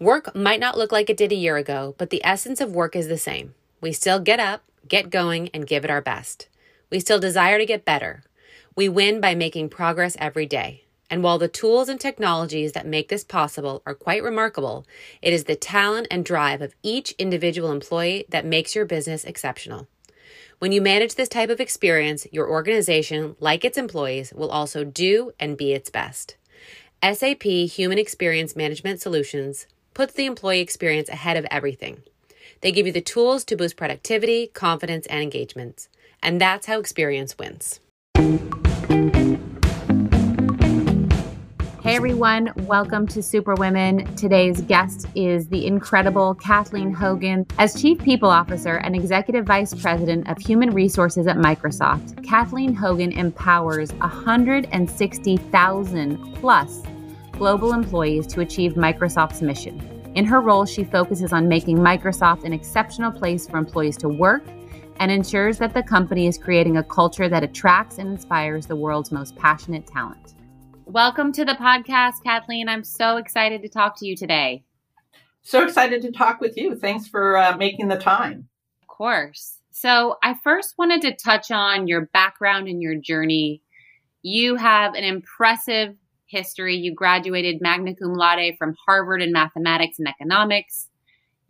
Work might not look like it did a year ago, but the essence of work is the same. We still get up, get going, and give it our best. We still desire to get better. We win by making progress every day. And while the tools and technologies that make this possible are quite remarkable, it is the talent and drive of each individual employee that makes your business exceptional. When you manage this type of experience, your organization, like its employees, will also do and be its best. SAP Human Experience Management Solutions puts the employee experience ahead of everything. They give you the tools to boost productivity, confidence, and engagement. And that's how experience wins. Hey everyone, welcome to Superwomen. Today's guest is the incredible Kathleen Hogan. As Chief People Officer and Executive Vice President of Human Resources at Microsoft, Kathleen Hogan empowers 160,000 plus global employees to achieve Microsoft's mission. In her role, she focuses on making Microsoft an exceptional place for employees to work and ensures that the company is creating a culture that attracts and inspires the world's most passionate talent. Welcome to the podcast, Kathleen. I'm so excited to talk to you today. So excited to talk with you. Thanks for uh, making the time. Of course. So, I first wanted to touch on your background and your journey. You have an impressive history. You graduated magna cum laude from Harvard in mathematics and economics.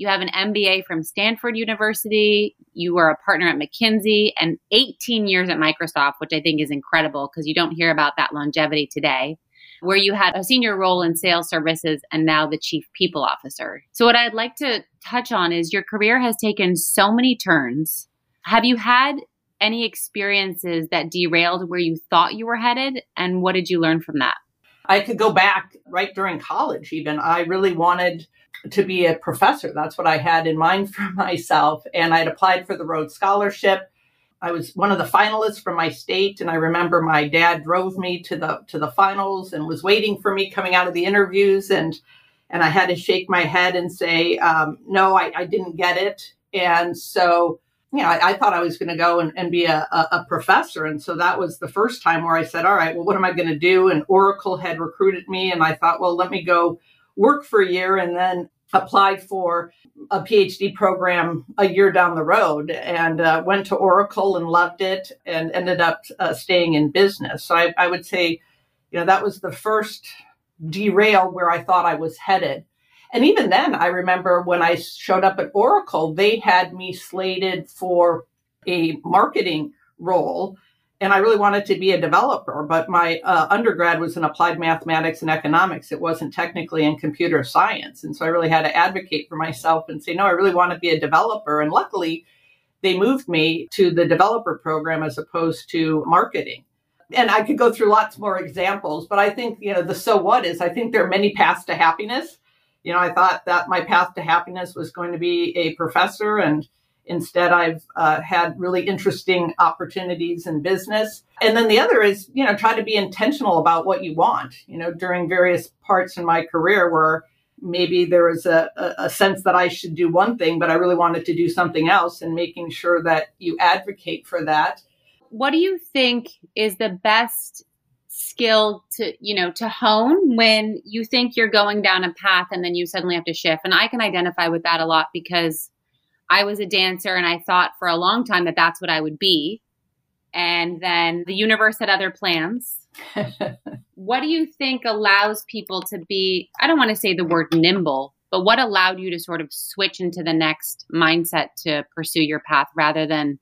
You have an MBA from Stanford University. You were a partner at McKinsey and 18 years at Microsoft, which I think is incredible because you don't hear about that longevity today, where you had a senior role in sales services and now the chief people officer. So, what I'd like to touch on is your career has taken so many turns. Have you had any experiences that derailed where you thought you were headed? And what did you learn from that? I could go back right during college, even. I really wanted to be a professor. That's what I had in mind for myself. And I'd applied for the Rhodes Scholarship. I was one of the finalists from my state, and I remember my dad drove me to the to the finals and was waiting for me coming out of the interviews, and and I had to shake my head and say, um, no, I, I didn't get it. And so you know, I, I thought I was going to go and, and be a, a, professor. And so that was the first time where I said, all right, well, what am I going to do? And Oracle had recruited me. And I thought, well, let me go work for a year and then applied for a PhD program a year down the road and uh, went to Oracle and loved it and ended up uh, staying in business. So I, I would say, you know, that was the first derail where I thought I was headed. And even then, I remember when I showed up at Oracle, they had me slated for a marketing role. And I really wanted to be a developer, but my uh, undergrad was in applied mathematics and economics. It wasn't technically in computer science. And so I really had to advocate for myself and say, no, I really want to be a developer. And luckily, they moved me to the developer program as opposed to marketing and I could go through lots more examples, but I think, you know, the so what is I think there are many paths to happiness you know, I thought that my path to happiness was going to be a professor, and instead I've uh, had really interesting opportunities in business. And then the other is, you know, try to be intentional about what you want. You know, during various parts in my career where maybe there was a, a sense that I should do one thing, but I really wanted to do something else, and making sure that you advocate for that. What do you think is the best skill to you know to hone when you think you're going down a path and then you suddenly have to shift. And i can identify with that a lot because i was a dancer and i thought for a long time that that's what i would be. And then the universe had other plans. What do you think allows people to be i don't want to say the word nimble but what allowed you to sort of switch into the next mindset to pursue your path rather than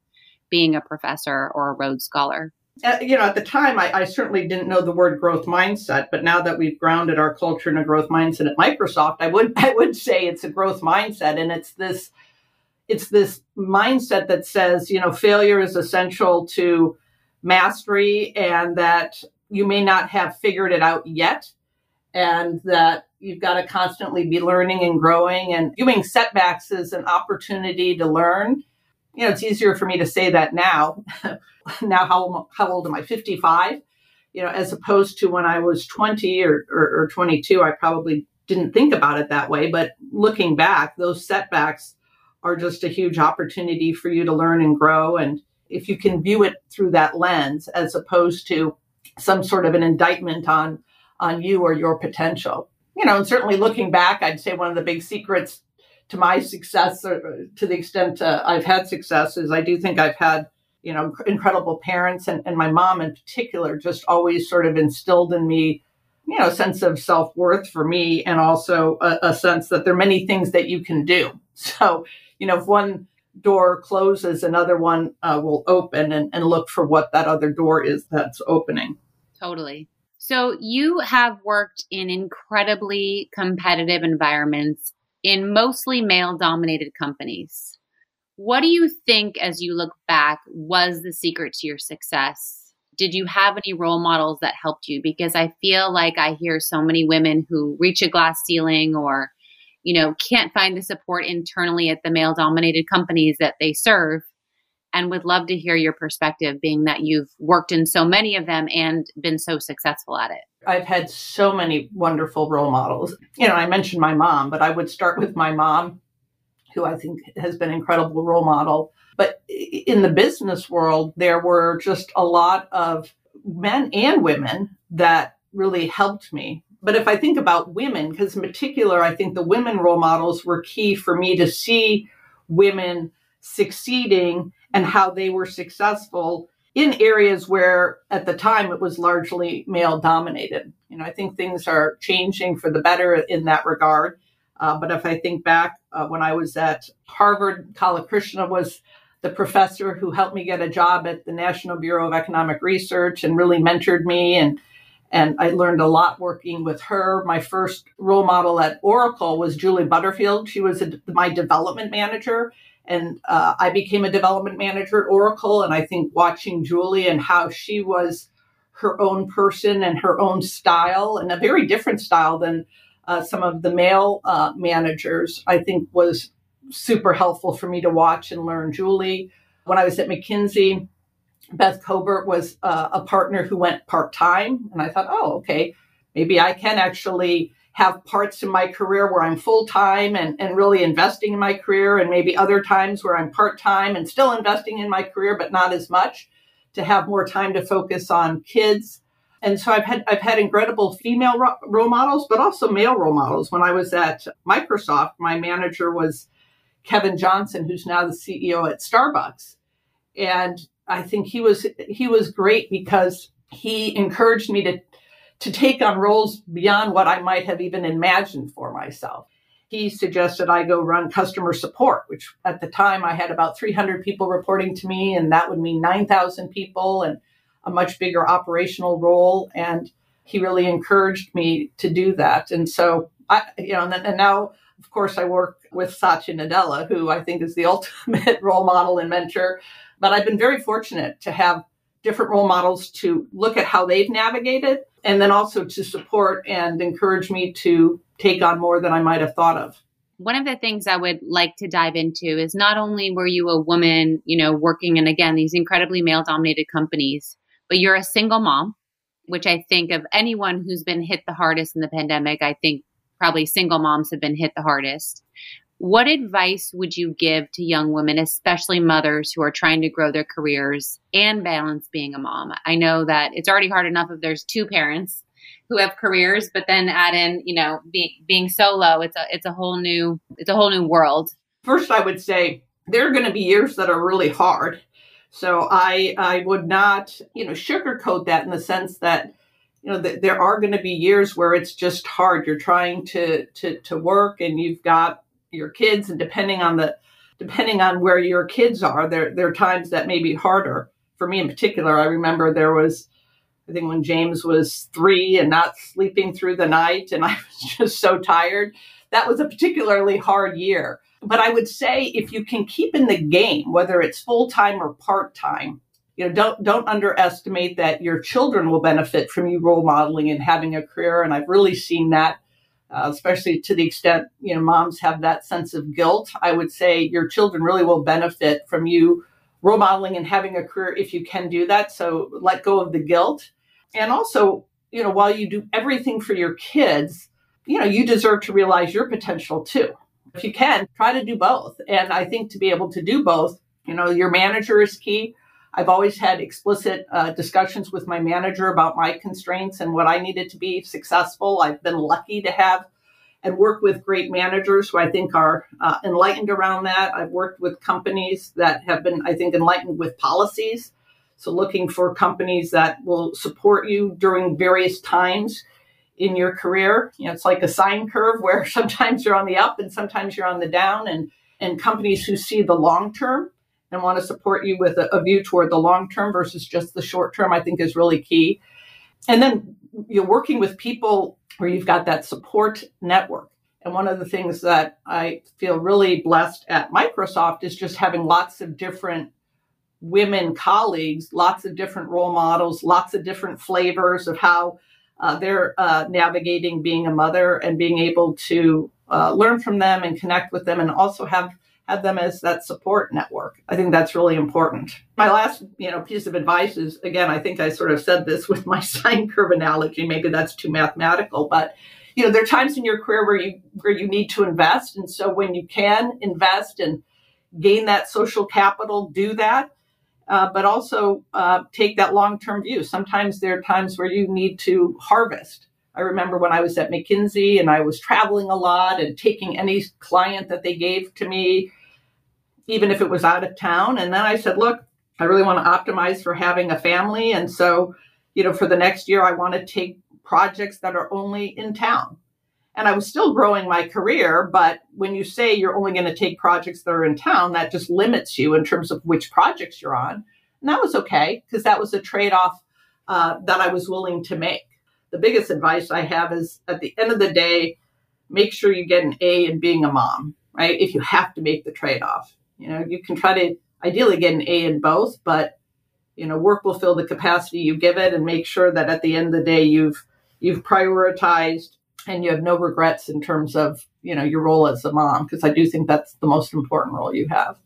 being a professor or a Rhodes Scholar? Uh, you know, at the time, I, I, certainly didn't know the word growth mindset, but now that we've grounded our culture in a growth mindset at Microsoft, I would I would say it's a growth mindset, and it's this it's this mindset that says, you know, failure is essential to mastery, and that you may not have figured it out yet, and that you've got to constantly be learning and growing, and viewing setbacks as an opportunity to learn you know, it's easier for me to say that now. now, how, how old am I? 55? You know, as opposed to when I was 20 or, or, or 22, I probably didn't think about it that way. But looking back, those setbacks are just a huge opportunity for you to learn and grow. And if you can view it through that lens, as opposed to some sort of an indictment on on you or your potential. you know, and certainly looking back, I'd say one of the big secrets to my success, or to the extent uh, I've had success, is I do think I've had, you know, incredible parents, and, and my mom in particular just always sort of instilled in me, you know, a sense of self worth for me, and also a, a sense that there are many things that you can do. So, you know, if one door closes, another one uh, will open, and, and look for what that other door is that's opening. Totally. So you have worked in incredibly competitive environments in mostly male dominated companies. What do you think, as you look back, was the secret to your success? Did you have any role models that helped you? Because I feel like I hear so many women who reach a glass ceiling or, you know, can't find the support internally at the male dominated companies that they serve and would love to hear your perspective, being that you've worked in so many of them and been so successful at it. I've had so many wonderful role models. You know, I mentioned my mom, but I would start with my mom, who I think has been an incredible role model. But in the business world, there were just a lot of men and women that really helped me. But if I think about women, because in particular, I think the women role models were key for me to see women succeeding and how they were successful in areas where at the time it was largely male dominated. You know, I think things are changing for the better in that regard. Uh, but if I think back uh, when I was at Harvard, Kala Krishna was the professor who helped me get a job at the National Bureau of Economic Research and really mentored me and and I learned a lot working with her. My first role model at Oracle was Julie Butterfield. She was a, my development manager and uh, I became a development manager at Oracle. And I think watching Julie and how she was her own person and her own style, and a very different style than uh, some of the male uh, managers, I think was super helpful for me to watch and learn. Julie, when I was at McKinsey, Beth Cobert was uh, a partner who went part time. And I thought, oh, okay, maybe I can actually have parts in my career where I'm full time and, and really investing in my career, and maybe other times where I'm part time and still investing in my career, but not as much to have more time to focus on kids. And so I've had I've had incredible female role models, but also male role models. When I was at Microsoft, my manager was Kevin Johnson, who's now the CEO at Starbucks, and I think he was he was great because he encouraged me to to take on roles beyond what I might have even imagined for myself. He suggested I go run customer support, which at the time I had about 300 people reporting to me, and that would mean 9,000 people and a much bigger operational role. And he really encouraged me to do that. And so I, you know, and, and now, of course, I work with Satya Nadella, who I think is the ultimate role model and mentor. But I've been very fortunate to have different role models to look at how they've navigated and then also to support and encourage me to take on more than I might have thought of. One of the things I would like to dive into is not only were you a woman, you know, working in again these incredibly male dominated companies, but you're a single mom, which I think of anyone who's been hit the hardest in the pandemic, I think probably single moms have been hit the hardest. What advice would you give to young women, especially mothers who are trying to grow their careers and balance being a mom? I know that it's already hard enough if there's two parents who have careers, but then add in, you know, being being solo, it's a it's a whole new it's a whole new world. First, I would say there are going to be years that are really hard. So I I would not, you know, sugarcoat that in the sense that you know th- there are going to be years where it's just hard. You're trying to to to work and you've got your kids and depending on the depending on where your kids are there there are times that may be harder. For me in particular i remember there was i think when james was three and not sleeping through the night and i was just so tired that was a particularly hard year. But i would say if you can keep in the game whether it's full-time or part-time you know don't don't underestimate that your children will benefit from you role modeling and having a career and i've really seen that uh, especially to the extent you know moms have that sense of guilt. I would say your children really will benefit from you role modeling and having a career if you can do that. So let go of the guilt, and also you know while you do everything for your kids, you know you deserve to realize your potential too. If you can, try to do both. And I think to be able to do both, you know, your manager is key. I've always had explicit uh, discussions with my manager about my constraints and what I needed to be successful. I've been lucky to have and work with great managers who I think are uh, enlightened around that. I've worked with companies that have been, I think, enlightened with policies. So, looking for companies that will support you during various times in your career. You know, it's like a sine curve where sometimes you're on the up and sometimes you're on the down, and and companies who see the long term and want to support you with a, a view toward the long term versus just the short term, I think is really key. And then you're working with people where you've got that support network. And one of the things that I feel really blessed at Microsoft is just having lots of different women colleagues, lots of different role models, lots of different flavors of how uh, they're uh, navigating being a mother and being able to uh, learn from them and connect with them and also have have them as that support network. I think that's really important. My last, you know, piece of advice is again, I think I sort of said this with my sine curve analogy. Maybe that's too mathematical, but you know, there are times in your career where you where you need to invest, and so when you can invest and gain that social capital, do that. Uh, but also uh, take that long term view. Sometimes there are times where you need to harvest. I remember when I was at McKinsey and I was traveling a lot and taking any client that they gave to me even if it was out of town. And then I said, look, I really want to optimize for having a family. And so, you know, for the next year, I want to take projects that are only in town. And I was still growing my career, but when you say you're only going to take projects that are in town, that just limits you in terms of which projects you're on. And that was okay because that was a trade off uh, that I was willing to make. The biggest advice I have is at the end of the day, make sure you get an A in being a mom, right? If you have to make the trade off. You know, you can try to ideally get an A in both, but you know, work will fill the capacity you give it and make sure that at the end of the day you've you've prioritized and you have no regrets in terms of, you know, your role as a mom because I do think that's the most important role you have.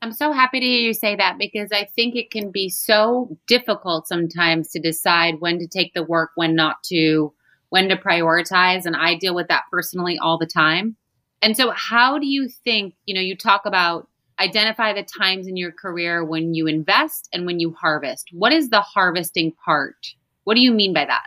I'm so happy to hear you say that because I think it can be so difficult sometimes to decide when to take the work, when not to, when to prioritize. And I deal with that personally all the time. And so, how do you think, you know, you talk about identify the times in your career when you invest and when you harvest. What is the harvesting part? What do you mean by that?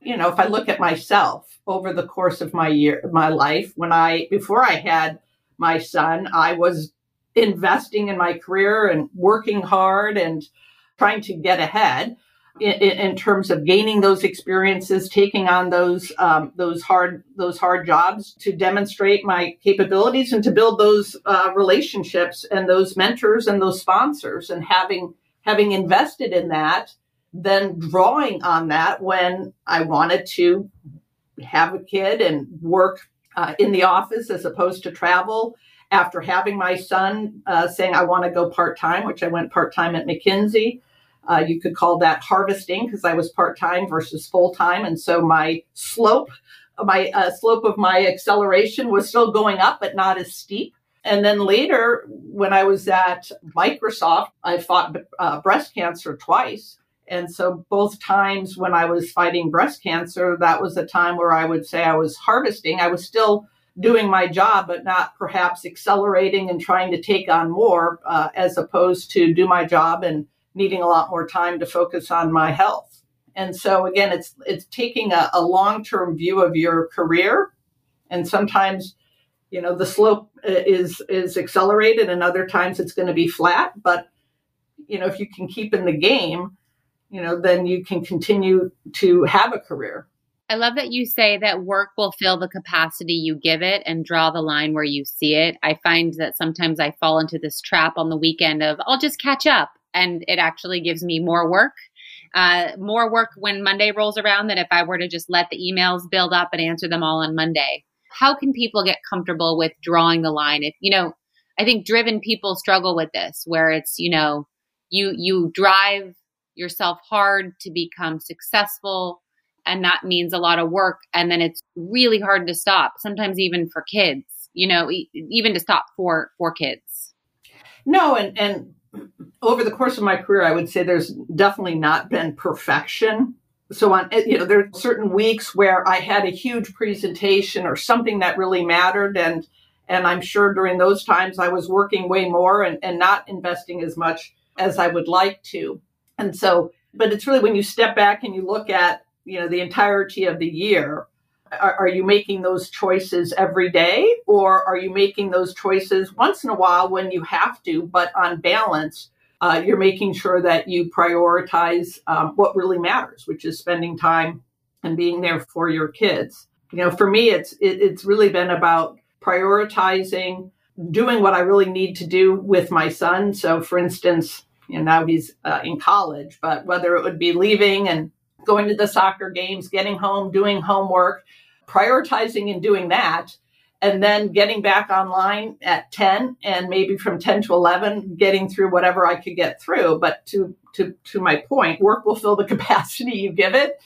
You know, if I look at myself over the course of my year, my life, when I, before I had my son, I was investing in my career and working hard and trying to get ahead in, in, terms of gaining those experiences, taking on those um, those hard those hard jobs to demonstrate my capabilities and to build those uh, relationships and those mentors and those sponsors, and having having invested in that, then drawing on that when I wanted to have a kid and work uh, in the office as opposed to travel. After having my son uh, saying I want to go part time, which I went part time at McKinsey uh, you could call that harvesting because I was part time versus full time, and so my slope, my uh, slope of my acceleration was still going up, but not as steep. And then later, when I was at Microsoft, I fought uh, breast cancer twice. And so, both times when I was fighting breast cancer, that was a time where I would say I was harvesting. I was still doing my job, but not perhaps accelerating and trying to take on more, uh, as opposed to do my job and needing a lot more time to focus on my health. And so again, it's it's taking a, a long-term view of your career. And sometimes, you know, the slope uh, is is accelerated and other times it's going to be flat. But, you know, if you can keep in the game, you know, then you can continue to have a career. I love that you say that work will fill the capacity you give it and draw the line where you see it. I find that sometimes I fall into this trap on the weekend of I'll just catch up and it actually gives me more work. Uh, more work when Monday rolls around than if I were to just let the emails build up and answer them all on Monday. How can people get comfortable with drawing the line? If you know, I think driven people struggle with this, where it's you know, you you drive yourself hard to become successful, and that means a lot of work, and then it's really hard to stop. Sometimes even for kids, you know, even to stop for for kids. No, and and over the course of my career, I would say there's definitely not been perfection. So on, eh, you know, there are certain weeks where I had a huge presentation or something that really mattered, and and I'm sure during those times I was working way more and, and not investing as much as I would like to. And so, but it's really when you step back and you look at, you know, the entirety of the year, are, are, you making those choices every day or are you making those choices once in a while when you have to, but on balance, uh, you're making sure that you prioritize um, what really matters, which is spending time and being there for your kids. You know, for me, it's it, it's really been about prioritizing doing what I really need to do with my son. So, for instance, now he's uh, in college, but whether it would be leaving and going to the soccer games, getting home, doing homework, prioritizing and doing that, and then getting back online at 10 and maybe from 10 to 11 getting through whatever I could get through. But to to to my point, work will fill the capacity you give it.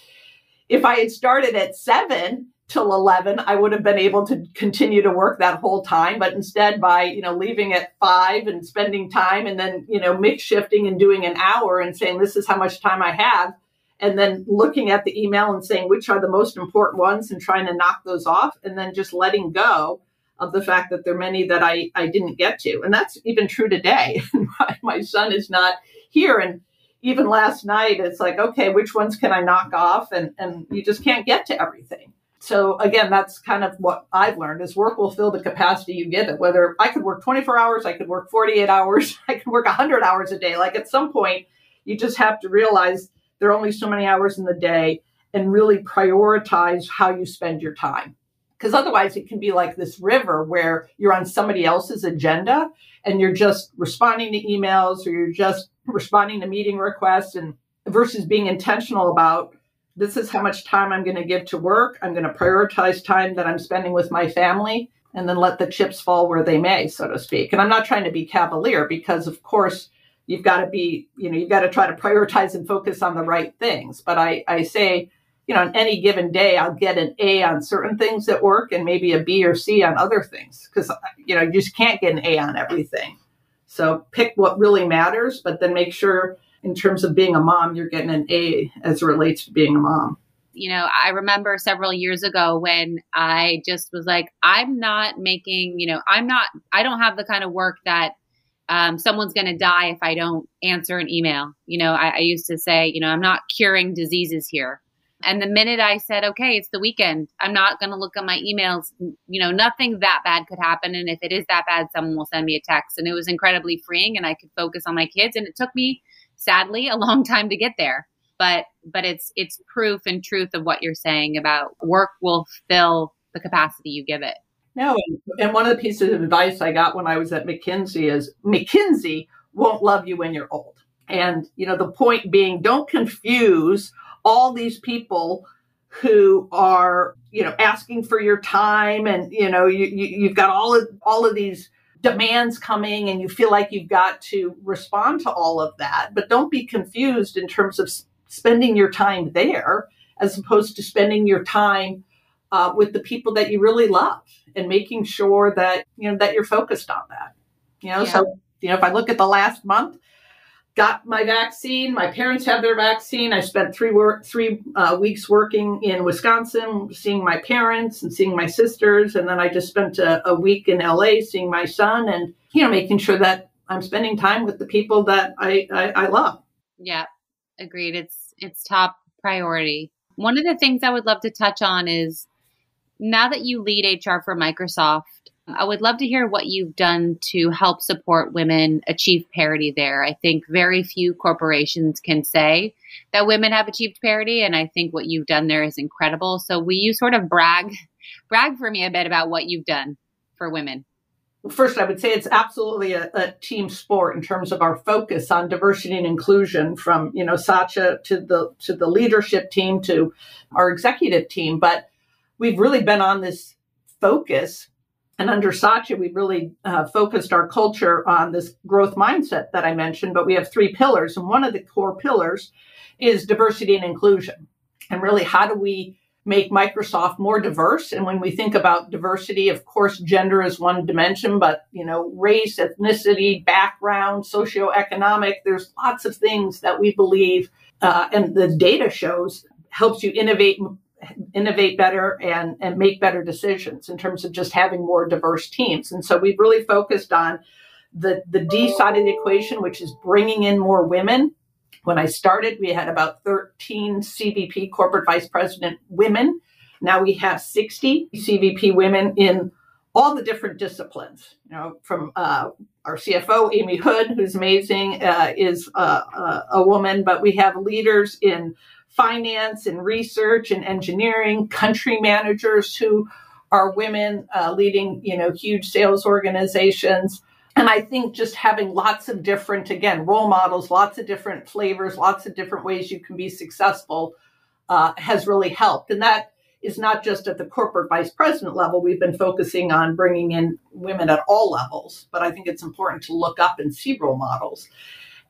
If I had started at 7 till 11 i would have been able to continue to work that whole time but instead by you know leaving at 5 and spending time and then you know mix shifting and doing an hour and saying this is how much time i have and then looking at the email and saying which are the most important ones and trying to knock those off and then just letting go of the fact that there are many that i i didn't get to. And that's even true today. My, son is not here. And even last night it's like okay which ones can i knock off? And and you just can't get to everything. So again, that's kind of what I've learned is work will fill the capacity you give it. Whether I could work 24 hours, I could work 48 hours, I could work 100 hours a day. Like at some point, you just have to realize there are only so many hours in the day and really prioritize how you spend your time. Because otherwise, it can be like this river where you're on somebody else's agenda and you're just responding to emails or you're just responding to meeting requests and versus being intentional about this is how much time I'm going to give to work. I'm going to prioritize time that I'm spending with my family and then let the chips fall where they may, so to speak. And I'm not trying to be cavalier because, of course, you've got to be, you know, you've got to try to prioritize and focus on the right things. But I, I say, you know, on any given day, I'll get an A on certain things at work and maybe a B or C on other things because, you know, you just can't get an A on everything. So pick what really matters, but then make sure in terms of being a mom, you're getting an A as it relates to being a mom. You know, I remember several years ago when I just was like, I'm not making, you know, I'm not, I don't have the kind of work that um, someone's going to die if I don't answer an email. You know, I, I used to say, you know, I'm not curing diseases here. And the minute I said, okay, it's the weekend, I'm not going to look at my emails, you know, nothing that bad could happen. And if it is that bad, someone will send me a text. And it was incredibly freeing and I could focus on my kids. And it took me sadly a long time to get there but but it's it's proof and truth of what you're saying about work will fill the capacity you give it no and one of the pieces of advice i got when i was at mckinsey is mckinsey won't love you when you're old and you know the point being don't confuse all these people who are you know asking for your time and you know you, you you've got all of all of these demands coming and you feel like you've got to respond to all of that. But don't be confused in terms of spending your time there as opposed to spending your time uh, with the people that you really love and making sure that you know that you're focused on that. You know, yeah. so you know if I look at the last month, got my vaccine. My parents have their vaccine. I spent three work three uh, weeks working in Wisconsin, seeing my parents and seeing my sisters, and then I just spent a, a, week in LA seeing my son, and you know, making sure that I'm spending time with the people that I, I, I love. Yeah, agreed. It's it's top priority. One of the things I would love to touch on is now that you lead HR for Microsoft I would love to hear what you've done to help support women achieve parity there. I think very few corporations can say that women have achieved parity, and I think what you've done there is incredible. So, will you sort of brag, brag for me a bit about what you've done for women? First, I would say it's absolutely a, a, team sport in terms of our focus on diversity and inclusion, from you know Satya to the to the leadership team to our executive team. But we've really been on this focus and under Satya, we've really uh, focused our culture on this growth mindset that I mentioned, but we have three pillars. And one of the core pillars is diversity and inclusion. And really, how do we make Microsoft more diverse? And when we think about diversity, of course, gender is one dimension, but, you know, race, ethnicity, background, socioeconomic, there's lots of things that we believe, uh, and the data shows helps you innovate innovate better and, and make better decisions in terms of just having more diverse teams. And so we've really focused on the, the D side of the equation, which is bringing in more women. When I started, we had about 13 CVP corporate vice president women. Now we have 60 CVP women in all the different disciplines. You know, from uh, our CFO Amy Hood, who's amazing, uh, is uh, uh, a woman, but we have leaders in finance and research and engineering, country managers who are women uh, leading, you know, huge sales organizations. And I think just having lots of different, again, role models, lots of different flavors, lots of different ways you can be successful uh, has really helped. And that is not just at the corporate vice president level. We've been focusing on bringing in women at all levels, but I think it's important to look up and see role models.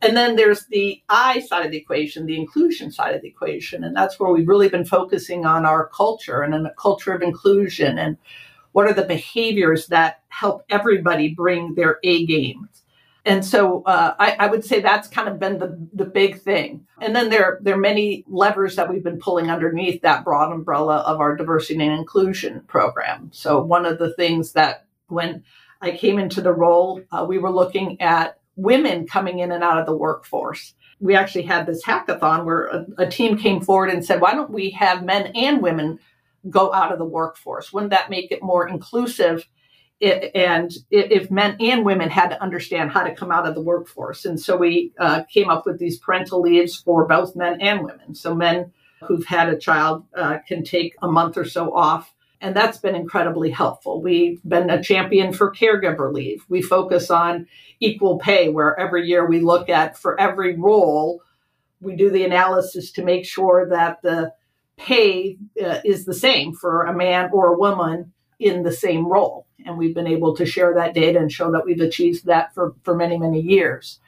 And then there's the I side of the equation, the inclusion side of the equation. And that's where we've really been focusing on our culture and a culture of inclusion and what are the behaviors that help everybody bring their A games and so uh, I, I, would say that's kind of been the, the big thing. And then there, there are many levers that we've been pulling underneath that broad umbrella of our diversity and inclusion program. So one of the things that when I came into the role, uh, we were looking at women coming in and out of the workforce. We actually had this hackathon where a, a team came forward and said, why don't we have men and women go out of the workforce? Wouldn't that make it more inclusive it, and if men and women had to understand how to come out of the workforce. And so we uh, came up with these parental leaves for both men and women. So men who've had a child uh, can take a month or so off. And that's been incredibly helpful. We've been a champion for caregiver leave. We focus on equal pay, where every year we look at for every role, we do the analysis to make sure that the pay uh, is the same for a man or a woman in the same role. And we've been able to share that data and show that we've achieved that for, for many, many years.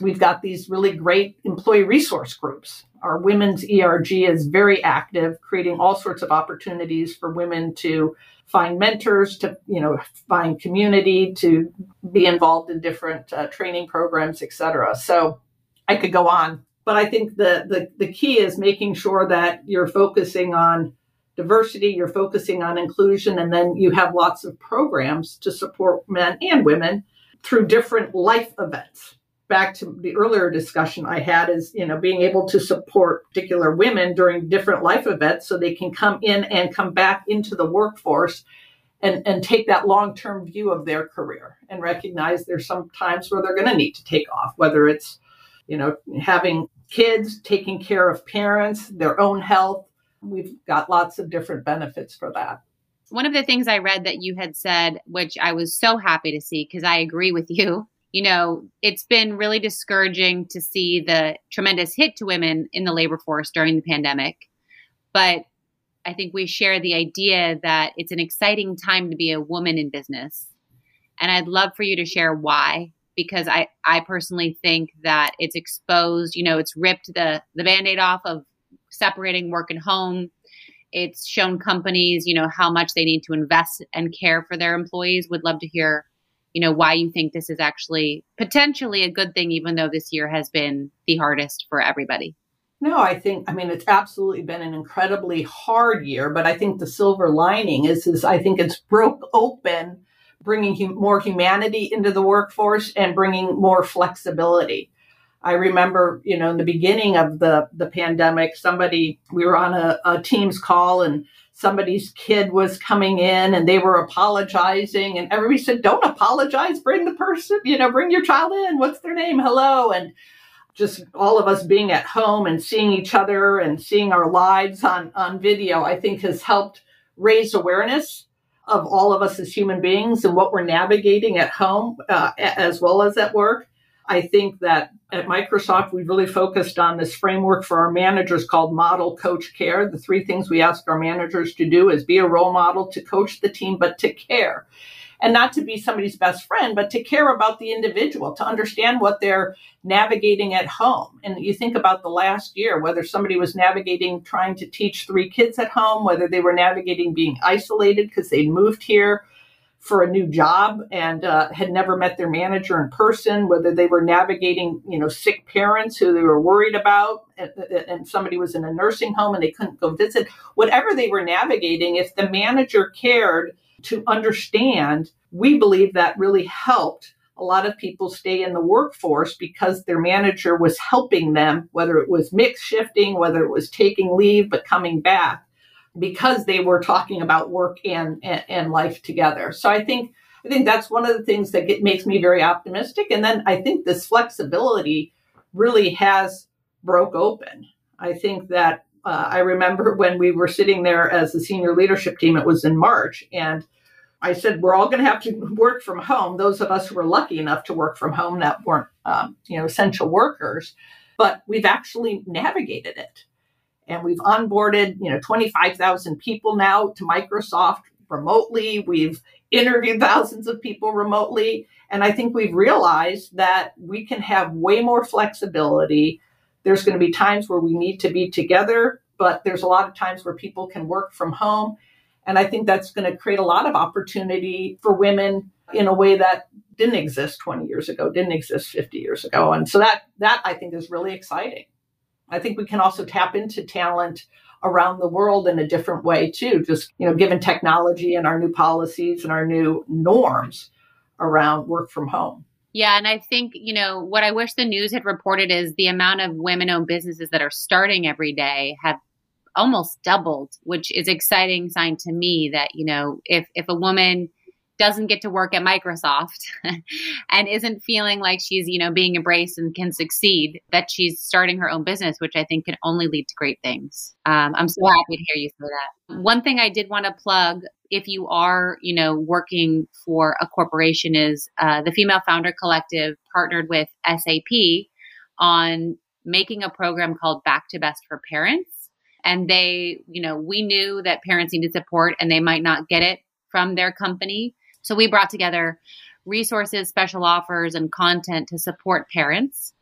We've got these really great employee resource groups. Our women's ERG is very active, creating all sorts of opportunities for women to find mentors, to you know find community, to be involved in different uh, training programs, etc. So I could go on, but I think the, the the key is making sure that you're focusing on diversity, you're focusing on inclusion, and then you have lots of programs to support men and women through different life events. Back to the earlier discussion I had is, you know, being able to support particular women during different life events so they can come in and come back into the workforce and, and take that long term view of their career and recognize there's some times where they're going to need to take off, whether it's, you know, having kids, taking care of parents, their own health, we've got lots of different benefits for that. One of the things I read that you had said, which I was so happy to see because I agree with you, you know, it's been really discouraging to see the tremendous hit to women in the labor force during the pandemic. But I think we share the idea that it's an exciting time to be a woman in business. And I'd love for you to share why because I, I personally think that it's exposed, you know, it's ripped the, the band aid off of separating work and home. It's shown companies, you know, how much they need to invest and care for their employees. Would love to hear, you know, why you think this is actually potentially a good thing, even though this year has been the hardest for everybody. No, I think I mean it's absolutely been an incredibly hard year, but I think the silver lining is is I think it's broke open, bringing hum- more humanity into the workforce and bringing more flexibility. I remember, you know, in the beginning of the, the pandemic, somebody, we were on a, a Teams call and somebody's kid was coming in and they were apologizing and everybody said, don't apologize, bring the person, you know, bring your child in. What's their name? Hello. And just all of us being at home and seeing each other and seeing our lives on, on video, I think has helped raise awareness of all of us as human beings and what we're navigating at home uh, as well as at work. I think that at Microsoft, we've really focused on this framework for our managers called Model Coach Care. The three things we ask our managers to do is be a role model, to coach the team, but to care. And not to be somebody's best friend, but to care about the individual, to understand what they're navigating at home. And you think about the last year, whether somebody was navigating trying to teach three kids at home, whether they were navigating being isolated because they moved here, for a new job and uh, had never met their manager in person, whether they were navigating, you know, sick parents who they were worried about, and, and, somebody was in a nursing home and they couldn't go visit, whatever they were navigating, if the manager cared to understand, we believe that really helped a lot of people stay in the workforce because their manager was helping them, whether it was mix shifting, whether it was taking leave, but coming back because they were talking about work and, and, and life together. So I think I think that's one of the things that get, makes me very optimistic. And then I think this flexibility really has broke open. I think that uh, I remember when we were sitting there as the senior leadership team, it was in March, and I said, we're all going to have to work from home. Those of us who were lucky enough to work from home that weren't, um, you know, essential workers, but we've actually navigated it. And we've onboarded, you know, 25,000 people now to Microsoft remotely. We've interviewed thousands of people remotely. And I think we've realized that we can have way more flexibility. There's going to be times where we need to be together, but there's a lot of times where people can work from home. And I think that's going to create a lot of opportunity for women in a way that didn't exist 20 years ago, didn't exist 50 years ago. And so that that I think is really exciting. I think we can also tap into talent around the world in a different way too, just you know, given technology and our new policies and our new norms around work from home. Yeah, and I think, you know, what I wish the news had reported is the amount of women owned businesses that are starting every day have almost doubled, which is exciting sign to me that, you know, if if a woman doesn't get to work at Microsoft and isn't feeling like she's, you know, being embraced and can succeed, that she's starting her own business, which I think can only lead to great things. Um, I'm so happy to hear you say that. One thing I did want to plug if you are, you know, working for a corporation is uh, the Female Founder Collective partnered with SAP on making a program called Back to Best for Parents. And they, you know, we knew that parents needed support and they might not get it from their company. So we brought together resources, special offers, and content to support parents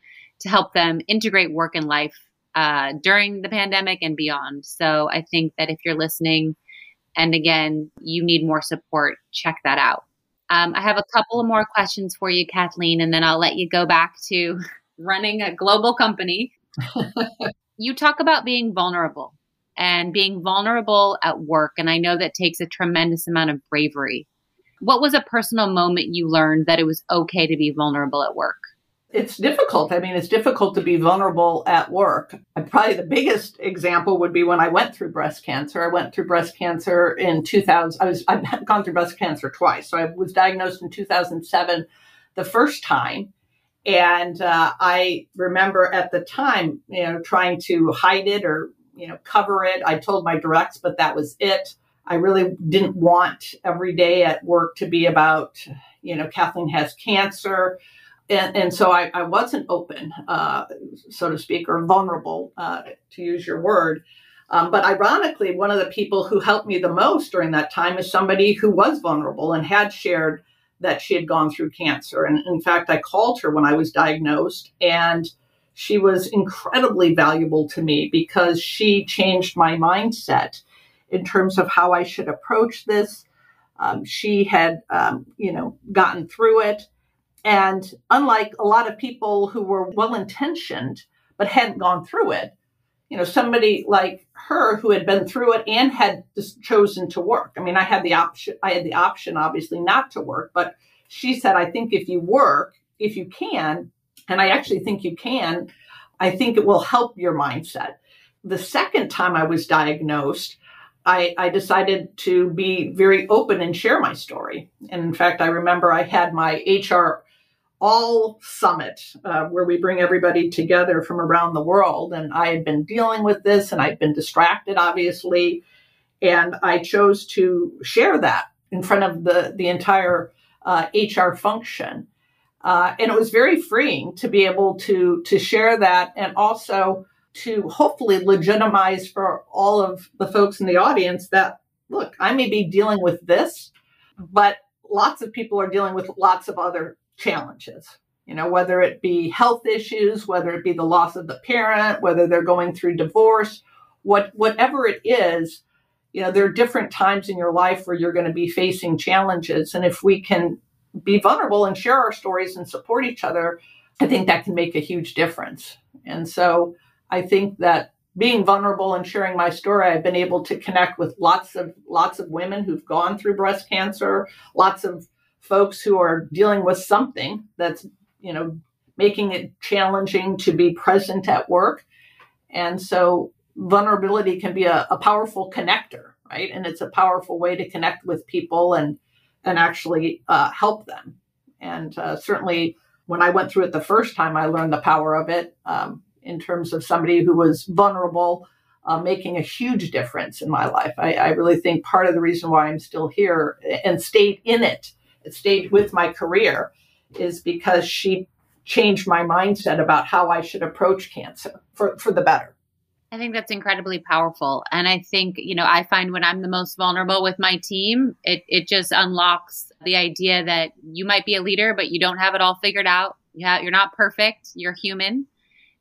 to help them integrate work and life uh, during the pandemic and beyond. So I think that if you're listening and again, you need more support, check that out. Um, I have a couple of more questions for you, Kathleen, and then I'll let you go back to running a global company. you talk about being vulnerable and being vulnerable at work. And I know that takes a tremendous amount of bravery. What was a personal moment you learned that it was okay to be vulnerable at work? It's difficult. I mean, it's difficult to be vulnerable at work. Probably the biggest example would be when I went through breast cancer. I went through breast cancer in 2000. I was I've gone through breast cancer twice. So I was diagnosed in 2007 the first time. And uh, I remember at the time, you know, trying to hide it or, you know, cover it. I told my directs, but that was it. I really didn't want every day at work to be about, you know, Kathleen has cancer. And, and so I, I wasn't open, uh, so to speak, or vulnerable, uh, to use your word. Um, but ironically, one of the people who helped me the most during that time is somebody who was vulnerable and had shared that she had gone through cancer. And in fact, I called her when I was diagnosed, and she was incredibly valuable to me because she changed my mindset in terms of how I should approach this. Um, she had, um, you know, gotten through it. And unlike a lot of people who were well intentioned but hadn't gone through it, you know, somebody like her who had been through it and had chosen to work. I mean, I had the option, I had the option, obviously, not to work, but she said, I think if you work, if you can, and I actually think you can, I think it will help your mindset. The second time I was diagnosed, I, I, decided to be very open and share my story. And in fact, I remember I had my HR All Summit uh, where we bring everybody together from around the world. And I had been dealing with this and I'd been distracted, obviously. And I chose to share that in front of the, the entire uh, HR function. Uh, and it was very freeing to be able to, to share that and also to hopefully legitimize for all of the folks in the audience that, look, I may be dealing with this, but lots of people are dealing with lots of other challenges. You know, whether it be health issues, whether it be the loss of the parent, whether they're going through divorce, what whatever it is, you know, there are different times in your life where you're going to be facing challenges. And if we can be vulnerable and share our stories and support each other, I think that can make a huge difference. And so I think that being vulnerable and sharing my story, I've been able to connect with lots of lots of women who've gone through breast cancer, lots of folks who are dealing with something that's, you know, making it challenging to be present at work. And so vulnerability can be a, a powerful connector, right? And it's a powerful way to connect with people and and actually uh, help them. And uh, certainly, when I went through it the first time, I learned the power of it um, in terms of somebody who was vulnerable, uh, making a huge difference in my life. I, I, really think part of the reason why I'm still here and stayed in it, stayed with my career, is because she changed my mindset about how I should approach cancer for, for the better. I think that's incredibly powerful. And I think, you know, I find when I'm the most vulnerable with my team, it, it just unlocks the idea that you might be a leader, but you don't have it all figured out. Yeah, you're not perfect. You're human.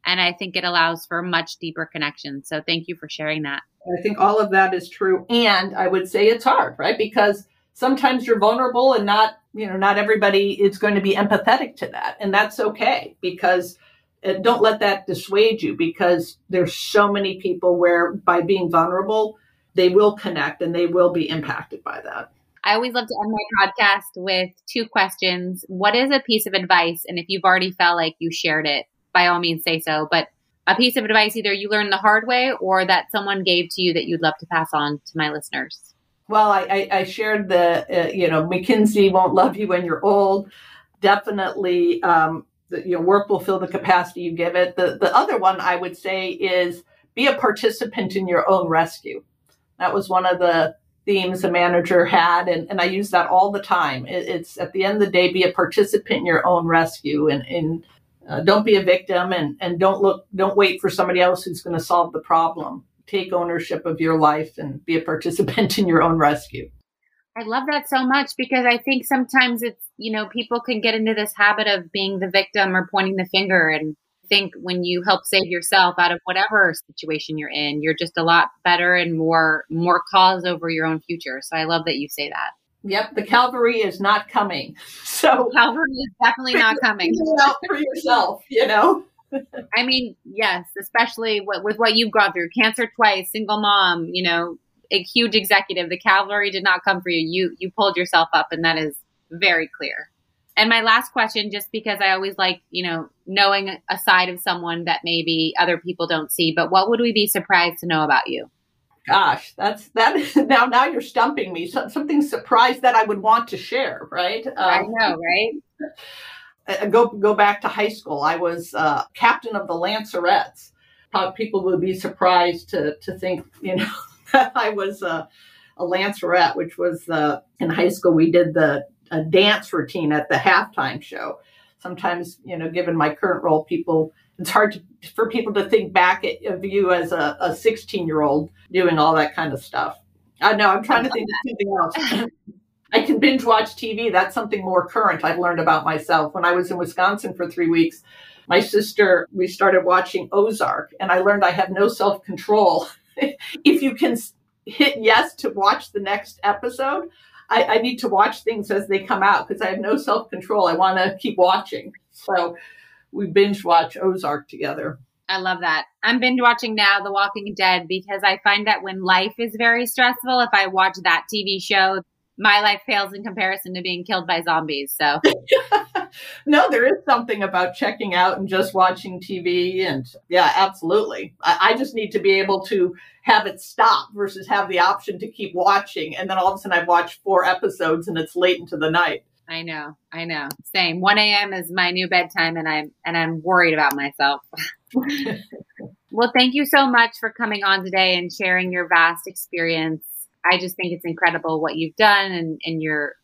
And I think it allows for much deeper connection. So thank you for sharing that. I think all of that is true. And I would say it's hard, right? Because sometimes you're vulnerable and not, you know, not everybody is going to be empathetic to that. And that's okay because uh, don't let that dissuade you because there's so many people where by being vulnerable, they will connect and they will be impacted by that. I always love to end my podcast with two questions. What is a piece of advice? And if you've already felt like you shared it, by all means say so. But a piece of advice either you learned the hard way or that someone gave to you that you'd love to pass on to my listeners. Well, I, I, shared the, uh, you know, McKinsey won't love you when you're old. Definitely um, the, you know, work will fill the capacity you give it. The, the other one I would say is be a participant in your own rescue. That was one of the themes a manager had, and, and I use that all the time. It, it's at the end of the day, be a participant in your own rescue and, and uh, don't be a victim and, and don't look, don't wait for somebody else who's going to solve the problem. Take ownership of your life and be a participant in your own rescue. I love that so much because I think sometimes it's, you know, people can get into this habit of being the victim or pointing the finger and think when you help save yourself out of whatever situation you're in, you're just a lot better and more more cause over your own future. So I love that you say that. Yep, the cavalry is not coming. So cavalry is definitely not coming. out for yourself, you know. I mean, yes, especially with, with what you've gone through, cancer twice, single mom, you know, a huge executive. The cavalry did not come for you. You you pulled yourself up, and that is very clear. And my last question, just because I always like, you know, knowing a side of someone that maybe other people don't see, but what would we be surprised to know about you? Gosh, that's that. Now, now you're stumping me. something surprised that I would want to share, right? Um, I know, right? Uh, go go back to high school. I was uh, captain of the Lancerettes. People would be surprised to to think, you know, that I was a, a Lancerette, which was uh, in high school. We did the dance routine at the halftime show. Sometimes, you know, given my current role, people it's hard to, for people to think back of you as a 16 year old doing all that kind of stuff. I know I'm trying to think of something else. I can binge watch TV. That's something more current I've learned about myself. When I was in Wisconsin for three weeks, my sister, we started watching Ozark, and I learned I have no self control if you can hit yes to watch the next episode, I, I need to watch things as they come out because I have no self control. I want to keep watching. So we binge watch Ozark together. I love that. I'm binge watching now The Walking Dead because I find that when life is very stressful, if I watch that TV show, my life pales in comparison to being killed by zombies. So, no, there is something about checking out and just watching TV. And yeah, absolutely. I, I, just need to be able to have it stop versus have the option to keep watching. And then all of a sudden I've watched four episodes and it's late into the night. I know. I know. Same. 1 a.m. is my new bedtime and I'm, and I'm worried about myself. well, thank you so much for coming on today and sharing your vast experience I just think it's incredible what you've done and, and your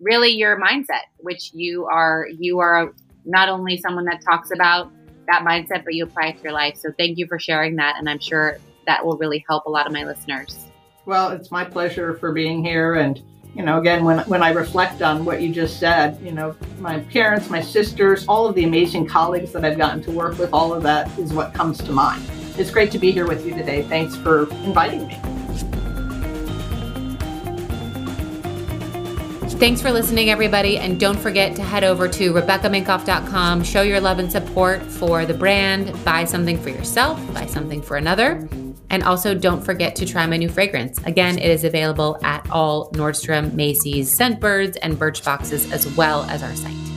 really your mindset, which you are you are not only someone that talks about that mindset, but you apply it to your life. So thank you for sharing that, and I'm sure that will really help a lot of my listeners. Well, it's my pleasure for being here, and you know, again, when when I reflect on what you just said, you know, my parents, my sisters, all of the amazing colleagues that I've gotten to work with, all of that is what comes to mind. It's great to be here with you today. Thanks for inviting me. Thanks for listening, everybody. And don't forget to head over to RebeccaMinkoff.com, show your love and support for the brand, buy something for yourself, buy something for another. And also, don't forget to try my new fragrance. Again, it is available at all Nordstrom, Macy's, Scentbirds, and Birchboxes, as well as our site.